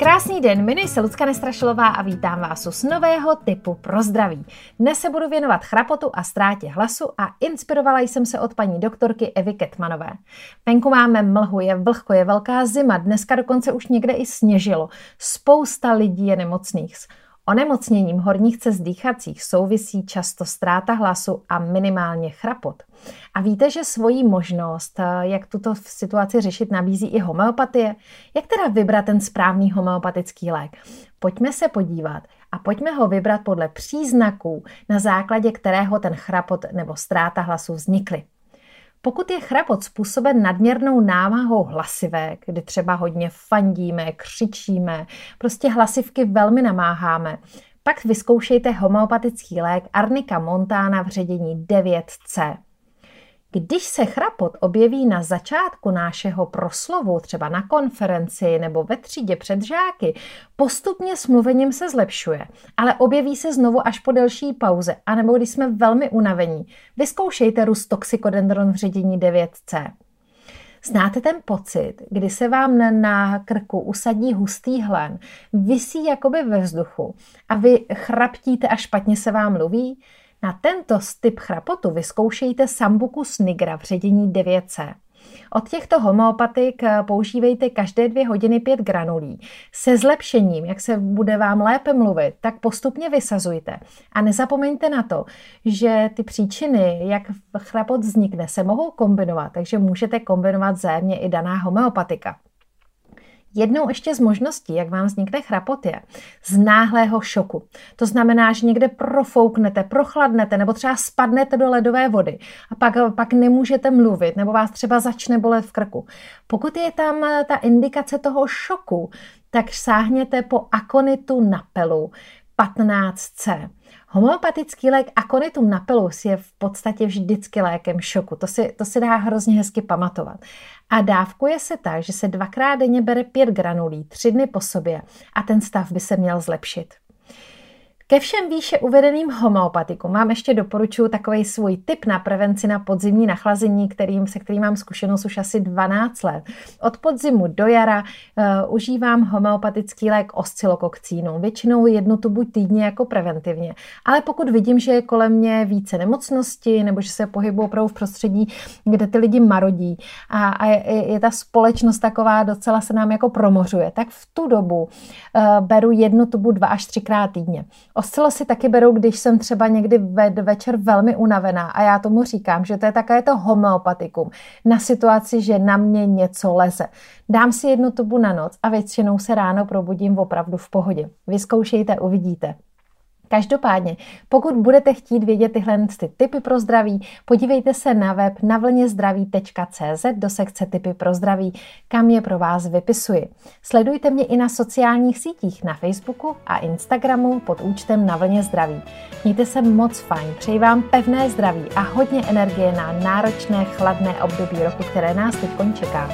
Krásný den, jmenuji se Lucka Nestrašilová a vítám vás u nového typu pro zdraví. Dnes se budu věnovat chrapotu a ztrátě hlasu a inspirovala jsem se od paní doktorky Evy Ketmanové. Venku máme mlhu, je vlhko, je velká zima, dneska dokonce už někde i sněžilo. Spousta lidí je nemocných. Onemocněním horních cest dýchacích souvisí často ztráta hlasu a minimálně chrapot. A víte, že svoji možnost, eh, jak tuto situaci řešit, nabízí i homeopatie? Jak teda vybrat ten správný homeopatický lék? Pojďme se podívat a pojďme ho vybrat podle příznaků, na základě kterého ten chrapot nebo ztráta hlasu vznikly. Pokud je chrapot způsoben nadměrnou námahou hlasivek, kdy třeba hodně fandíme, křičíme, prostě hlasivky velmi namáháme, pak vyzkoušejte homeopatický lék Arnika montana v ředění 9C. Když se chrapot objeví na začátku našeho proslovu, třeba na konferenci nebo ve třídě před žáky, postupně s mluvením se zlepšuje, ale objeví se znovu až po delší pauze, anebo když jsme velmi unavení. Vyzkoušejte růst toxikodendron v ředění 9C. Znáte ten pocit, kdy se vám na krku usadí hustý hlen, vysí jakoby ve vzduchu a vy chraptíte a špatně se vám mluví? Na tento typ chrapotu vyzkoušejte Sambucus nigra v ředění 9C. Od těchto homeopatik eh, používejte každé dvě hodiny pět granulí. Se zlepšením, jak se bude vám lépe mluvit, tak postupně vysazujte. A nezapomeňte na to, že ty příčiny, jak chrapot vznikne, se mohou kombinovat, takže můžete kombinovat zájemně i daná homeopatika. Jednou ještě z možností, jak vám vznikne chrapot, je z náhlého šoku. To znamená, že někde profouknete, prochladnete nebo třeba spadnete do ledové vody a pak, pak nemůžete mluvit nebo vás třeba začne bolet v krku. Pokud je tam ta indikace toho šoku, tak sáhněte po akonitu na pelu 15C. Homeopatický lék Aconitum napellus je v podstatě vždycky lékem šoku. To si, to si dá hrozně hezky pamatovat. A dávkuje se tak, že se dvakrát denně bere pět granulí, tři dny po sobě a ten stav by se měl zlepšit. Ke všem výše uvedeným homeopatikům vám ještě doporučuji takový svůj tip na prevenci na podzimní nachlazení, kterým, se kterým mám zkušenost už asi 12 let. Od podzimu do jara uh, užívám homeopatický lék oscilokokcínu, většinou jednu tubu týdně jako preventivně. Ale pokud vidím, že je kolem mě více nemocnosti nebo že se pohybují opravdu v prostředí, kde ty lidi marodí a, a je, je ta společnost taková docela se nám jako promořuje, tak v tu dobu uh, beru jednu tubu dva až třikrát týdně. Oscilo si taky berou, když jsem třeba někdy ve, večer velmi unavená a já tomu říkám, že to je také to homeopatikum na situaci, že na mě něco leze. Dám si jednu tubu na noc a většinou se ráno probudím opravdu v pohodě. Vyzkoušejte, uvidíte. Každopádně, pokud budete chtít vědět tyhle ty typy pro zdraví, podívejte se na web navlnězdraví.cz do sekce typy pro zdraví, kam je pro vás vypisuji. Sledujte mě i na sociálních sítích na Facebooku a Instagramu pod účtem Na vlně zdraví. Mějte se moc fajn, přeji vám pevné zdraví a hodně energie na náročné chladné období roku, které nás teď čeká.